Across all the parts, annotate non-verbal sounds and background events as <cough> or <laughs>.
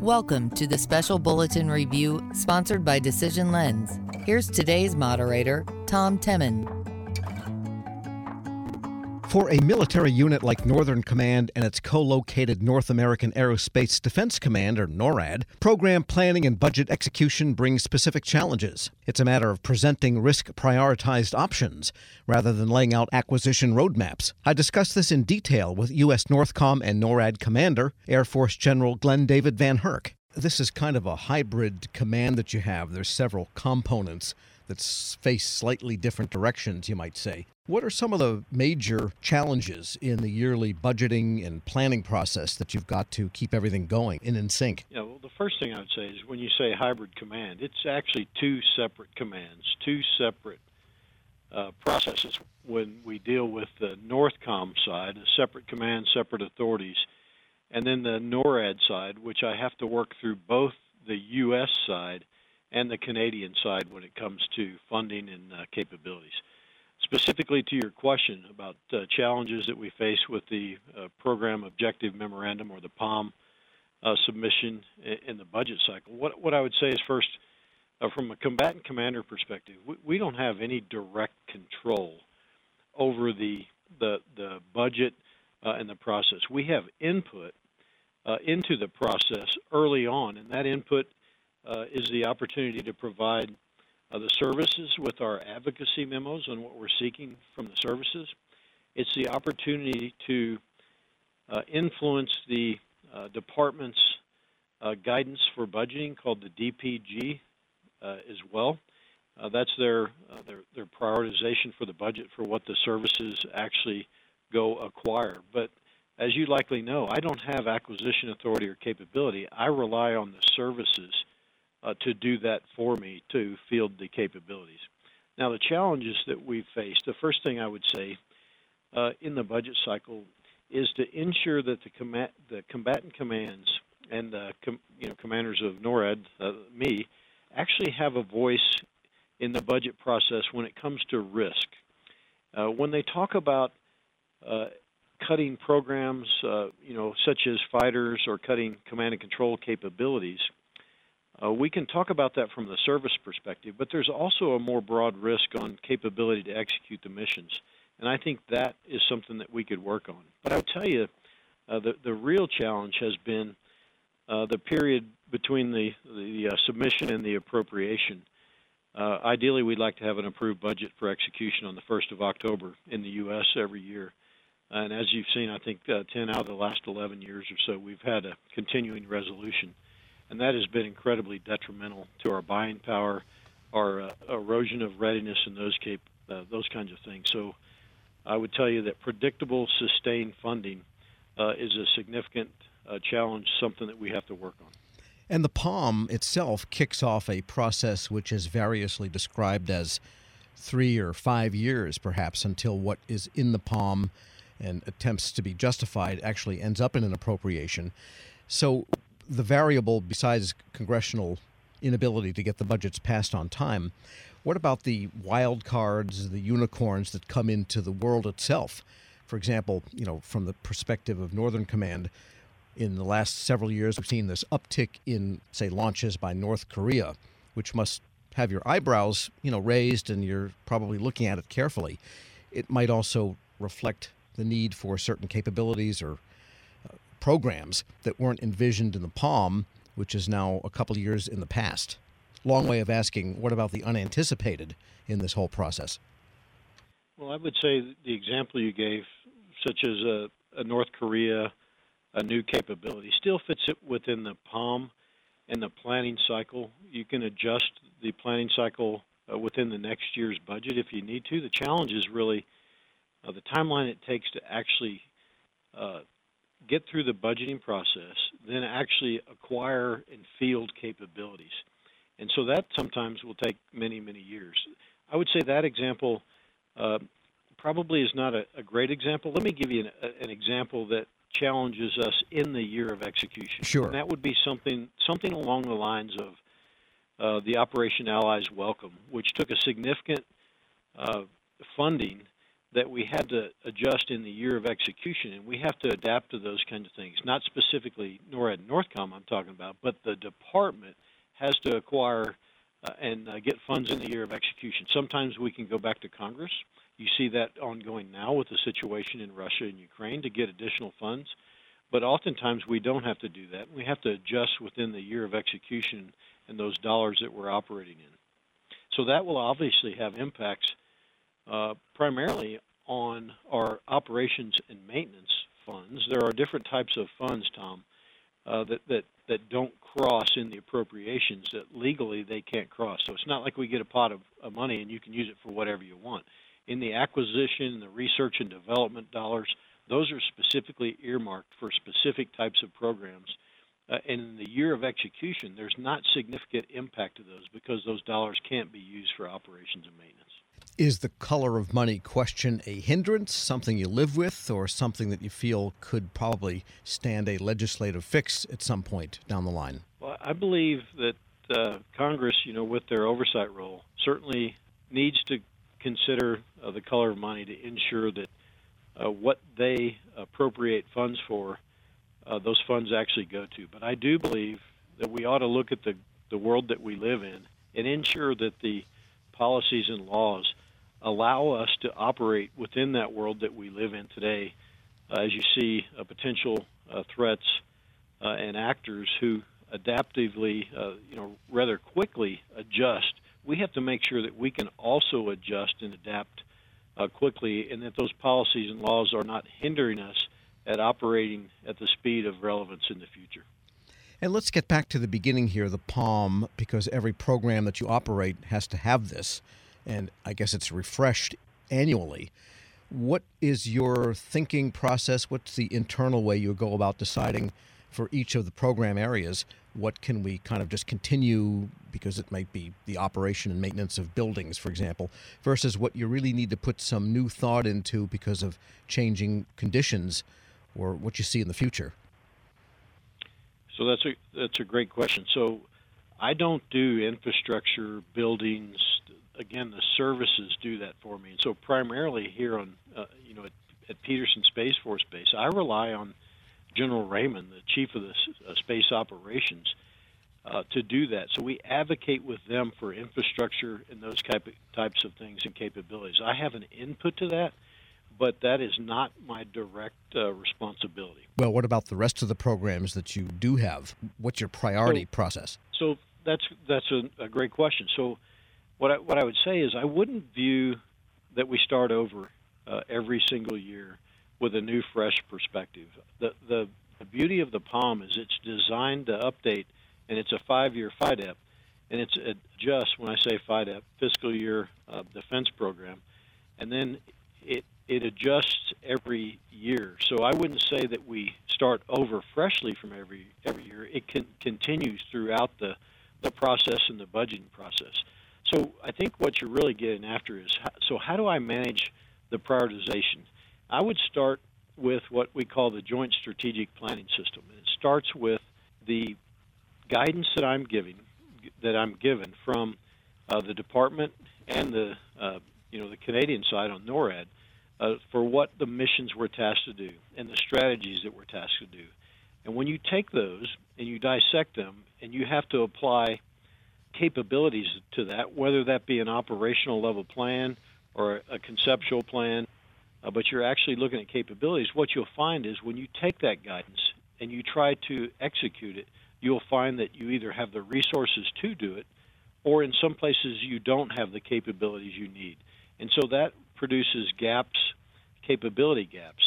Welcome to the special bulletin review sponsored by Decision Lens. Here's today's moderator, Tom Temin. For a military unit like Northern Command and its co located North American Aerospace Defense Command, or NORAD, program planning and budget execution brings specific challenges. It's a matter of presenting risk prioritized options rather than laying out acquisition roadmaps. I discussed this in detail with U.S. Northcom and NORAD Commander, Air Force General Glen David VanHerck. This is kind of a hybrid command that you have. There's several components that face slightly different directions, you might say. What are some of the major challenges in the yearly budgeting and planning process that you've got to keep everything going and in sync? Yeah, well, the first thing I would say is when you say hybrid command, it's actually two separate commands, two separate uh, processes. When we deal with the Northcom side, a separate command, separate authorities, and then the NORAD side, which I have to work through both the U.S. side and the Canadian side when it comes to funding and uh, capabilities specifically to your question about uh, challenges that we face with the uh, program objective memorandum or the POM uh, submission in the budget cycle, what, what I would say is first, uh, from a combatant commander perspective, we, we, don't have any direct control over the the, the budget uh, and the process. We have input into the process early on, and that input is the opportunity to provide uh, the services with our advocacy memos on what we're seeking from the services. It's the opportunity to uh, influence the uh, department's uh, guidance for budgeting called the DPG uh, as well. Uh, that's their, their, their prioritization for the budget for what the services actually go acquire. But as you likely know, I don't have acquisition authority or capability. I rely on the services uh, to do that for me to field the capabilities. Now, the challenges that we've faced, the first thing I would say uh, in the budget cycle is to ensure that the, com- the combatant commands and the com- you know, commanders of NORAD, uh, me, actually have a voice in the budget process when it comes to risk. Uh, when they talk about uh, cutting programs, uh, you know, such as fighters or cutting command and control capabilities, uh, we can talk about that from the service perspective, but there's also a more broad risk on capability to execute the missions. And I think that is something that we could work on. But I'll tell you, uh, the, the real challenge has been uh, the period between the, the uh, submission and the appropriation. Uh, ideally, we'd like to have an approved budget for execution on the 1st of October in the U.S. every year. And as you've seen, I think uh, 10 out of the last 11 years or so, we've had a continuing resolution and that has been incredibly detrimental to our buying power, our uh, erosion of readiness, and those cap- uh, those kinds of things. So, I would tell you that predictable, sustained funding uh, is a significant uh, challenge, something that we have to work on. And the POM itself kicks off a process which is variously described as three or five years, perhaps, until what is in the POM and attempts to be justified actually ends up in an appropriation. So, the variable besides congressional inability to get the budgets passed on time, what about the wild cards, the unicorns that come into the world itself? For example, you know, from the perspective of Northern Command, in the last several years, we've seen this uptick in, say, launches by North Korea, which must have your eyebrows, you know, raised, and you're probably looking at it carefully. It might also reflect the need for certain capabilities or programs that weren't envisioned in the POM, which is now a couple years in the past. Long way of asking, what about the unanticipated in this whole process? Well, I would say the example you gave, such as a, a North Korea, a new capability, still fits it within the POM and the planning cycle. You can adjust the planning cycle uh, within the next year's budget if you need to. The challenge is really uh, the timeline it takes to actually uh, get through the budgeting process, then actually acquire and field capabilities. And so that sometimes will take many, many years. I would say that example uh, probably is not a, a, great example. Let me give you an, a, an, example that challenges us in the year of execution. Sure. And that would be something something along the lines of uh, the Operation Allies Welcome, which took a significant uh, funding that we had to adjust in the year of execution, and we have to adapt to those kinds of things. Not specifically NORAD and NORTHCOM I'm talking about, but the department has to acquire uh, and uh, get funds in the year of execution. Sometimes we can go back to Congress. You see that ongoing now with the situation in Russia and Ukraine to get additional funds. But oftentimes we don't have to do that. We have to adjust within the year of execution and those dollars that we're operating in. So that will obviously have impacts uh, primarily on our operations and maintenance funds. There are different types of funds, Tom, uh, that, that, that don't cross in the appropriations that legally they can't cross. So it's not like we get a pot of, of money and you can use it for whatever you want. In the acquisition, the research and development dollars, those are specifically earmarked for specific types of programs. Uh, and in the year of execution, there's not significant impact to those because those dollars can't be used for operations and maintenance. Is the color of money question a hindrance, something you live with, or something that you feel could probably stand a legislative fix at some point down the line? Well, I believe that uh, Congress, you know, with their oversight role, certainly needs to consider uh, the color of money to ensure that uh, what they appropriate funds for, uh, those funds actually go to. But I do believe that we ought to look at the, the world that we live in and ensure that the policies and laws allow us to operate within that world that we live in today. Uh, as you see, uh, potential uh, threats uh, and actors who adaptively, uh, you know, rather quickly adjust. We have to make sure that we can also adjust and adapt uh, quickly, and that those policies and laws are not hindering us at operating at the speed of relevance in the future. And let's get back to the beginning here, the POM, because every program that you operate has to have this, and I guess it's refreshed annually. What is your thinking process? What's the internal way you go about deciding for each of the program areas? What can we kind of just continue because it might be the operation and maintenance of buildings, for example, versus what you really need to put some new thought into because of changing conditions or what you see in the future? So that's a that's a great question. So I don't do infrastructure, buildings. Again, the services do that for me. And so primarily here on uh, you know at, at Peterson Space Force Base, I rely on General Raymond, the chief of the uh, space operations, uh, to do that. So we advocate with them for infrastructure and those type of, types of things and capabilities. I have an input to that, but that is not my direct uh, responsibility. Well, what about the rest of the programs that you do have? What's your priority so, process? So that's that's a, a great question. So what I, what I would say is I wouldn't view that we start over uh, every single year with a new, fresh perspective. The, the, the beauty of the POM is it's designed to update, and it's a five-year FYDP, and it's just when I say FYDP, fiscal year uh, defense program, and then it it adjusts every year. So I wouldn't say that we start over freshly from every every year. It can, continues throughout the the process and the budgeting process. So I think what you're really getting after is so how do I manage the prioritization? I would start with what we call the Joint Strategic Planning System. It starts with the guidance that I'm giving, that I'm given from uh, the department and the uh, you know the Canadian side on NORAD uh, for what the missions we're tasked to do and the strategies that we're tasked to do. And when you take those and you dissect them and you have to apply capabilities to that, whether that be an operational level plan or a conceptual plan uh, but you're actually looking at capabilities, what you'll find is when you take that guidance and you try to execute it, you'll find that you either have the resources to do it, or in some places you don't have the capabilities you need. And so that produces gaps, capability gaps.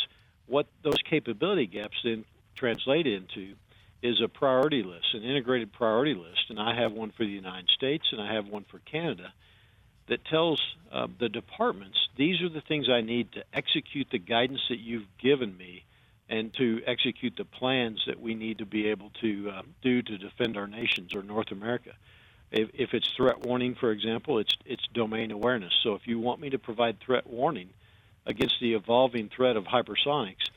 What those capability gaps then translate into is a priority list, an integrated priority list, and I have one for the United States and I have one for Canada that tells uh, the departments these are the things I need to execute the guidance that you've given me and to execute the plans that we need to be able to uh, do to defend our nations or North America. If, if it's threat warning, for example, it's it's domain awareness. So if you want me to provide threat warning against the evolving threat of hypersonics,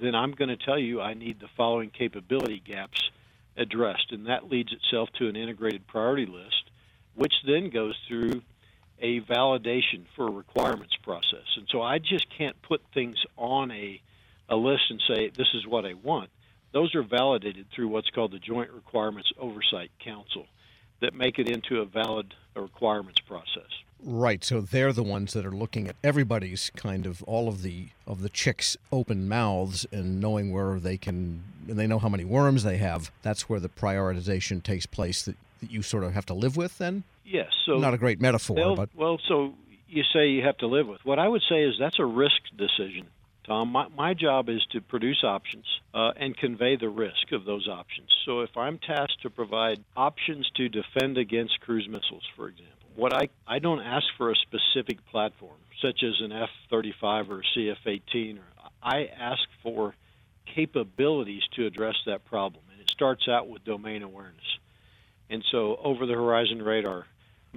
then I'm going to tell you I need the following capability gaps addressed, and that leads itself to an integrated priority list, which then goes through a validation for a requirements process. And so I just can't put things on a, a list and say, this is what I want. Those are validated through what's called the Joint Requirements Oversight Council that make it into a valid requirements process. Right, so they're the ones that are looking at everybody's kind of all of the of the chicks' open mouths and knowing where they can and they know how many worms they have. That's where the prioritization takes place that, that you sort of have to live with then? Yes. So not a great metaphor, but well, so you say you have to live with. What I would say is that's a risk decision. Tom, my, my job is to produce options uh, and convey the risk of those options. So if I'm tasked to provide options to defend against cruise missiles, for example, what I, I don't ask for a specific platform, such as an F 35 or CF 18. I ask for capabilities to address that problem. And it starts out with domain awareness. And so, over the horizon radar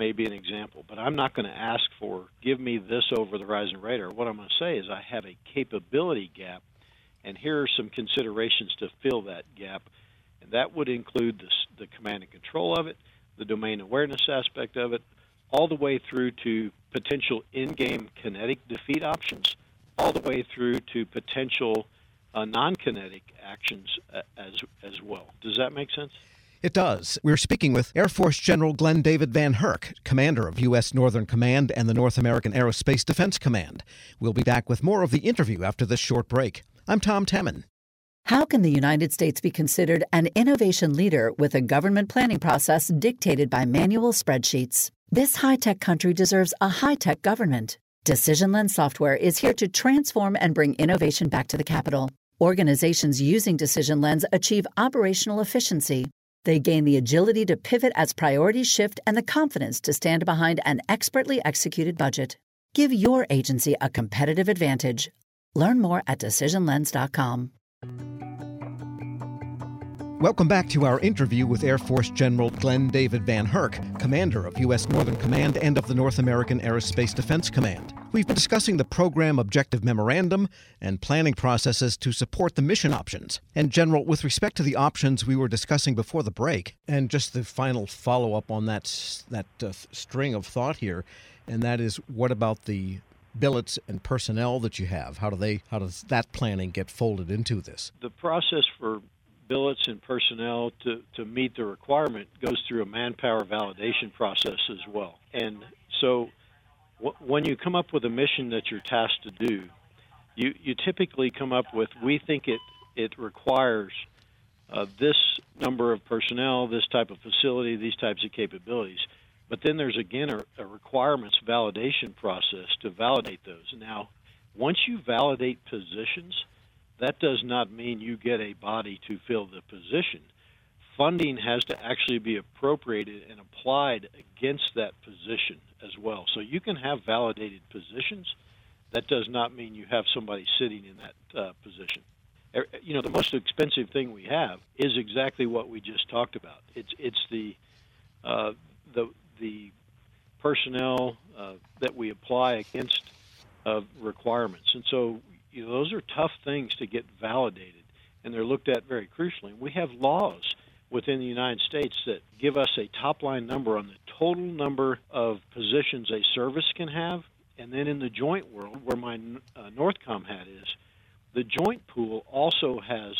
may be an example, but I'm not going to ask for give me this over the horizon radar. What I'm going to say is I have a capability gap, and here are some considerations to fill that gap. And that would include the, the command and control of it, the domain awareness aspect of it, all the way through to potential endgame kinetic defeat options, all the way through to potential uh, non-kinetic actions uh, as as well. Does that make sense? It does. We're speaking with Air Force General Glen David VanHerck, commander of U.S. Northern Command and the North American Aerospace Defense Command. We'll be back with more of the interview after this short break. I'm Tom Temin. How can the United States be considered an innovation leader with a government planning process dictated by manual spreadsheets? This high tech country deserves a high tech government. Decision Lens software is here to transform and bring innovation back to the capital. Organizations using Decision Lens achieve operational efficiency. They gain the agility to pivot as priorities shift and the confidence to stand behind an expertly executed budget. Give your agency a competitive advantage. Learn more at decisionlens.com. Welcome back to our interview with Air Force General Glen David VanHerck, Commander of U.S. Northern Command and of the North American Aerospace Defense Command. We've been discussing the program objective memorandum and planning processes to support the mission options. And, General, with respect to the options we were discussing before the break, and just the final follow up on that, that uh, string of thought here, and that is what about the billets and personnel that you have? How do they? How does that planning get folded into this? The process for billets and personnel to, to meet the requirement goes through a manpower validation process as well. And so when you come up with a mission that you're tasked to do, you, you typically come up with, we think it, it requires uh, this number of personnel, this type of facility, these types of capabilities. But then there's again a, a requirements validation process to validate those. Now, once you validate positions, that does not mean you get a body to fill the position. Funding has to actually be appropriated and applied against that position as well. So you can have validated positions. That does not mean you have somebody sitting in that uh, position. You know, the most expensive thing we have is exactly what we just talked about. It's it's the uh, the the personnel uh, that we apply against uh, requirements, and so you know, those are tough things to get validated, and they're looked at very crucially. We have laws within the United States that give us a top line number on the total number of positions a service can have, and then in the joint world, where my uh, NORTHCOM hat is, the joint pool also has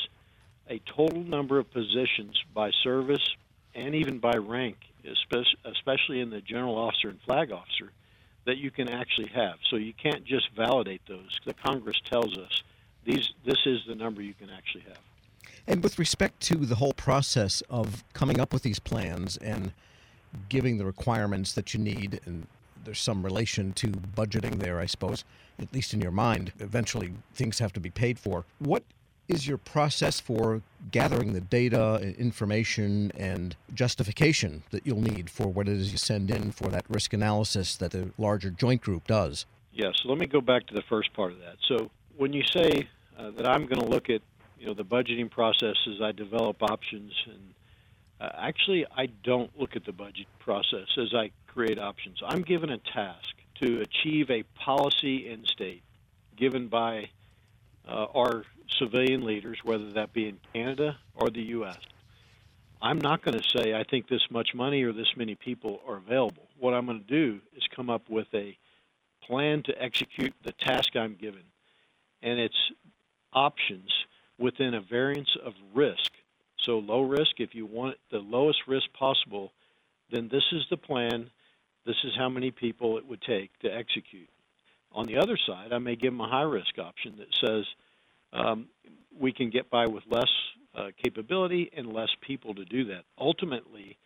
a total number of positions by service and even by rank, especially in the general officer and flag officer that you can actually have. So you can't just validate those. The Congress tells us these this is the number you can actually have. And with respect to the whole process of coming up with these plans and giving the requirements that you need and there's some relation to budgeting there, I suppose, at least in your mind. Eventually, things have to be paid for. What is your process for gathering the data, information, and justification that you'll need for what it is you send in for that risk analysis that the larger joint group does? Yes. Yeah, so let me go back to the first part of that. So when you say uh, that I'm going to look at you know the budgeting process as I develop options, and uh, actually I don't look at the budget process as I create options. I'm given a task to achieve a policy in state given by uh, our civilian leaders, whether that be in Canada or the U.S. I'm not going to say I think this much money or this many people are available. What I'm going to do is come up with a plan to execute the task I'm given, and its options within a variance of risk. So low risk, if you want the lowest risk possible, then this is the plan. This is how many people it would take to execute. On the other side, I may give them a high risk option that says um, we can get by with less uh, capability and less people to do that. Ultimately,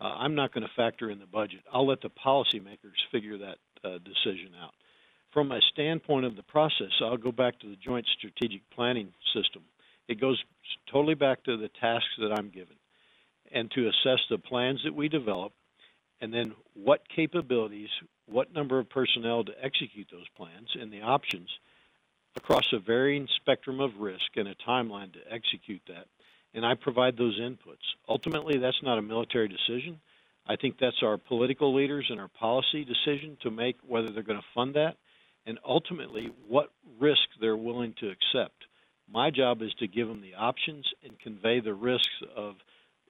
uh, I'm not going to factor in the budget. I'll let the policymakers figure that uh, decision out. From a standpoint of the process, I'll go back to the Joint Strategic Planning System. It goes totally back to the tasks that I'm given and to assess the plans that we develop and then what capabilities, what number of personnel to execute those plans, and the options across a varying spectrum of risk and a timeline to execute that. And I provide those inputs. Ultimately, that's not a military decision. I think that's our political leaders and our policy decision to make whether they're going to fund that and ultimately what risk they're willing to accept. My job is to give them the options and convey the risks of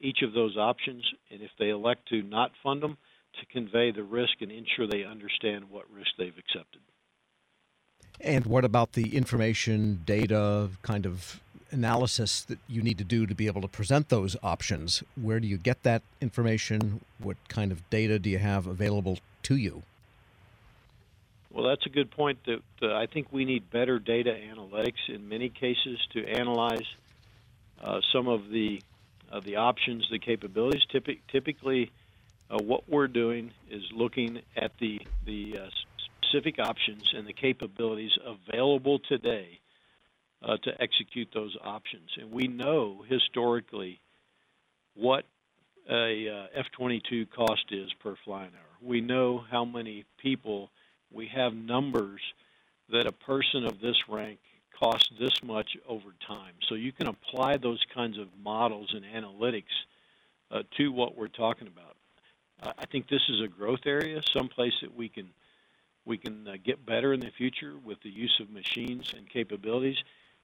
each of those options, and if they elect to not fund them, to convey the risk and ensure they understand what risk they've accepted. And what about the information, data, kind of analysis that you need to do to be able to present those options? Where do you get that information? What kind of data do you have available to you? Well, that's a good point. That uh, I think we need better data analytics in many cases to analyze uh, some of the uh, the options, the capabilities. Typic- typically, uh, what we're doing is looking at the the uh, specific options and the capabilities available today uh, to execute those options. And we know historically what a uh, F-22 cost is per flying hour. We know how many people we have numbers that a person of this rank costs this much over time. So you can apply those kinds of models and analytics uh, to what we're talking about. Uh, I think this is a growth area, someplace that we can we can uh, get better in the future with the use of machines and capabilities.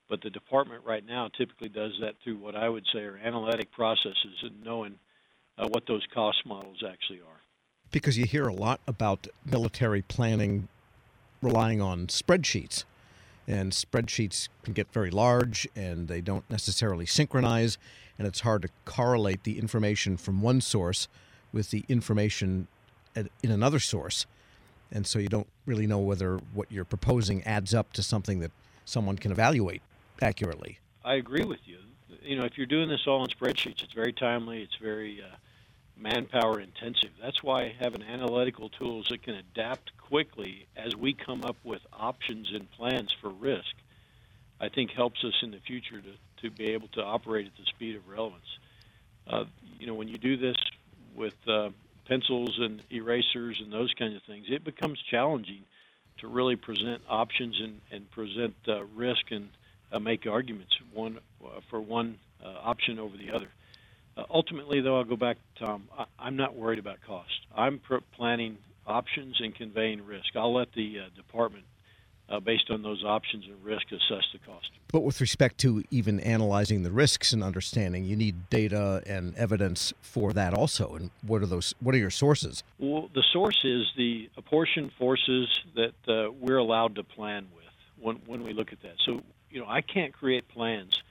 But the department right now typically does that through what I would say are analytic processes and knowing uh, what those cost models actually are. Because you hear a lot about military planning relying on spreadsheets. And spreadsheets can get very large and they don't necessarily synchronize and it's hard to correlate the information from one source with the information in another source. And so you don't really know whether what you're proposing adds up to something that someone can evaluate accurately. I agree with you. You know if you're doing this all in spreadsheets it's very timely it's very uh, manpower intensive. That's why having analytical tools that can adapt quickly as we come up with options and plans for risk, I think helps us in the future to, to be able to operate at the speed of relevance. Uh, you know, when you do this with uh, pencils and erasers and those kinds of things, it becomes challenging to really present options and, and present uh, risk and uh, make arguments one uh, for one uh, option over the other. Uh, ultimately, though, I'll go back, Tom. I, am not worried about cost. I'm pr- planning options and conveying risk. I'll let the uh, department, uh, based on those options and risk, assess the cost. But with respect to even analyzing the risks and understanding, you need data and evidence for that also. And what are those? What are your sources? Well, the source is the apportioned forces that uh, we're allowed to plan with when when we look at that. So you know, I can't create plans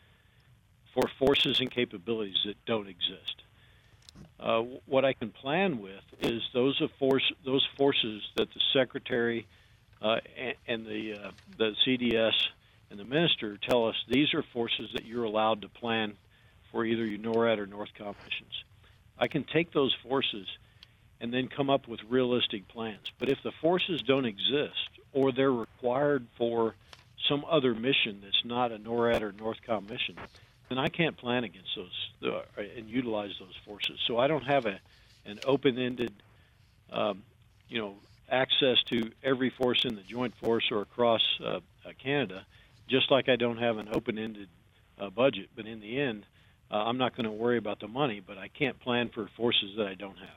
for forces and capabilities that don't exist. Uh, what I can plan with is those force those forces that the secretary uh, and, and, the uh, the CDS and the minister tell us these are forces that you're allowed to plan for either your NORAD or NORTHCOM missions. I can take those forces and then come up with realistic plans. But if the forces don't exist or they're required for some other mission that's not a NORAD or NORTHCOM mission, and I can't plan against those uh, and utilize those forces. So I don't have a an open-ended, um, you know, access to every force in the joint force or across uh, uh, Canada, just like I don't have an open-ended uh, budget. But in the end, uh, I'm not going to worry about the money, but I can't plan for forces that I don't have.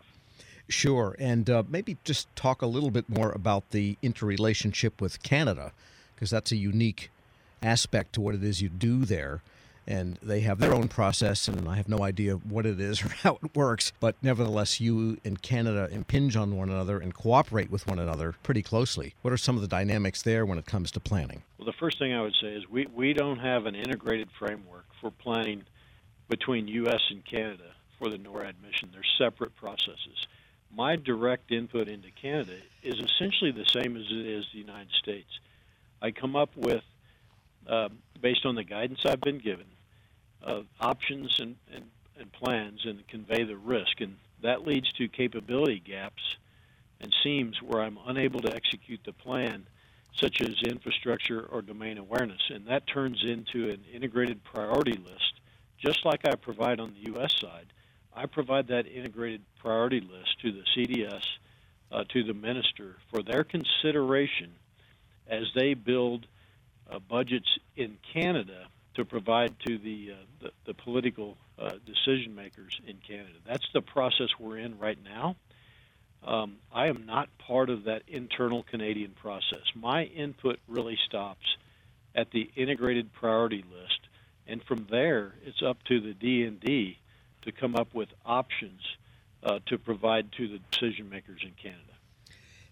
Sure, and uh, maybe just talk a little bit more about the interrelationship with Canada, because that's a unique aspect to what it is you do there and they have their own process, and I have no idea what it is <laughs> or how it works. But nevertheless, you and Canada impinge on one another and cooperate with one another pretty closely. What are some of the dynamics there when it comes to planning? Well, the first thing I would say is we, we don't have an integrated framework for planning between U.S. and Canada for the NORAD mission. They're separate processes. My direct input into Canada is essentially the same as it is the United States. I come up with, uh, based on the guidance I've been given, uh, options and, and, and plans and convey the risk. And that leads to capability gaps and seams where I'm unable to execute the plan, such as infrastructure or domain awareness. And that turns into an integrated priority list, just like I provide on the U.S. side. I provide that integrated priority list to the CDS, uh, to the minister, for their consideration as they build uh, budgets in Canada to provide to the, uh, the, the, political uh, decision makers in Canada. That's the process we're in right now. Um, I am not part of that internal Canadian process. My input really stops at the integrated priority list, and from there, it's up to the D&D to come up with options uh, to provide to the decision makers in Canada.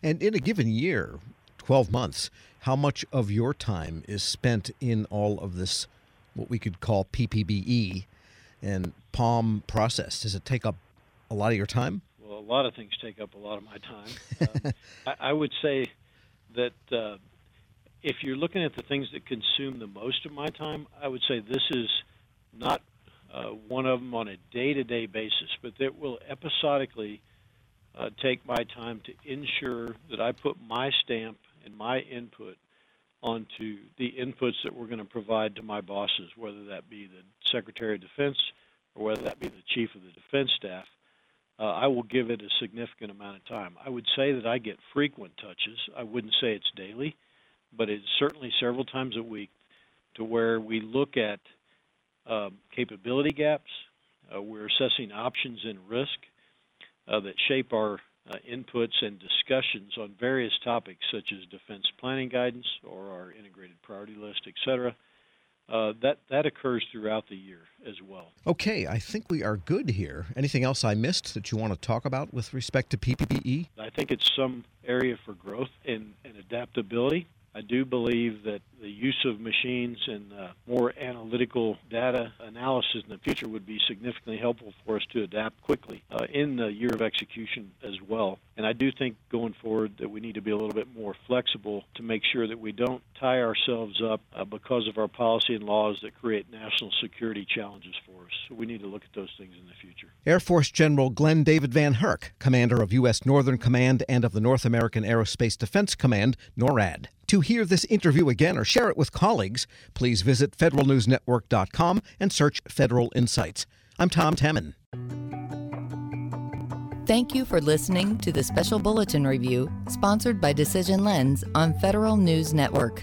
And in a given year, 12 months, how much of your time is spent in all of this, what we could call PPBE and POM process? Does it take up a lot of your time? Well, a lot of things take up a lot of my time. uh, <laughs> I, I, would say that uh, if you're looking at the things that consume the most of my time, I would say this is not uh, one of them on a day-to-day basis, but that will episodically uh, take my time to ensure that I put my stamp and my input onto the inputs that we're going to provide to my bosses, whether that be the Secretary of Defense or whether that be the Chief of the Defense Staff. Uh, I will give it a significant amount of time. I would say that I get frequent touches. I wouldn't say it's daily, but it's certainly several times a week to where we look at um, capability gaps. Uh, we're assessing options and risk uh, that shape our uh, inputs and discussions on various topics such as defense planning guidance or our integrated priority list, etc. Uh, that that occurs throughout the year as well. Okay, I think we are good here. Anything else I missed that you want to talk about with respect to PPBE? I think it's some area for growth and, and adaptability. I do believe that the use of machines and uh, more analytical data analysis in the future would be significantly helpful for us to adapt quickly uh, in the year of execution as well. And I do think going forward that we need to be a little bit more flexible to make sure that we don't tie ourselves up uh, because of our policy and laws that create national security challenges for us. So we need to look at those things in the future. Air Force General Glen David VanHerck, commander of U.S. Northern Command and of the North American Aerospace Defense Command, NORAD. To hear this interview again or share it with colleagues, please visit federalnewsnetwork.com and search Federal Insights. I'm Tom Temin. Thank you for listening to the Special Bulletin Review, sponsored by Decision Lens on Federal News Network.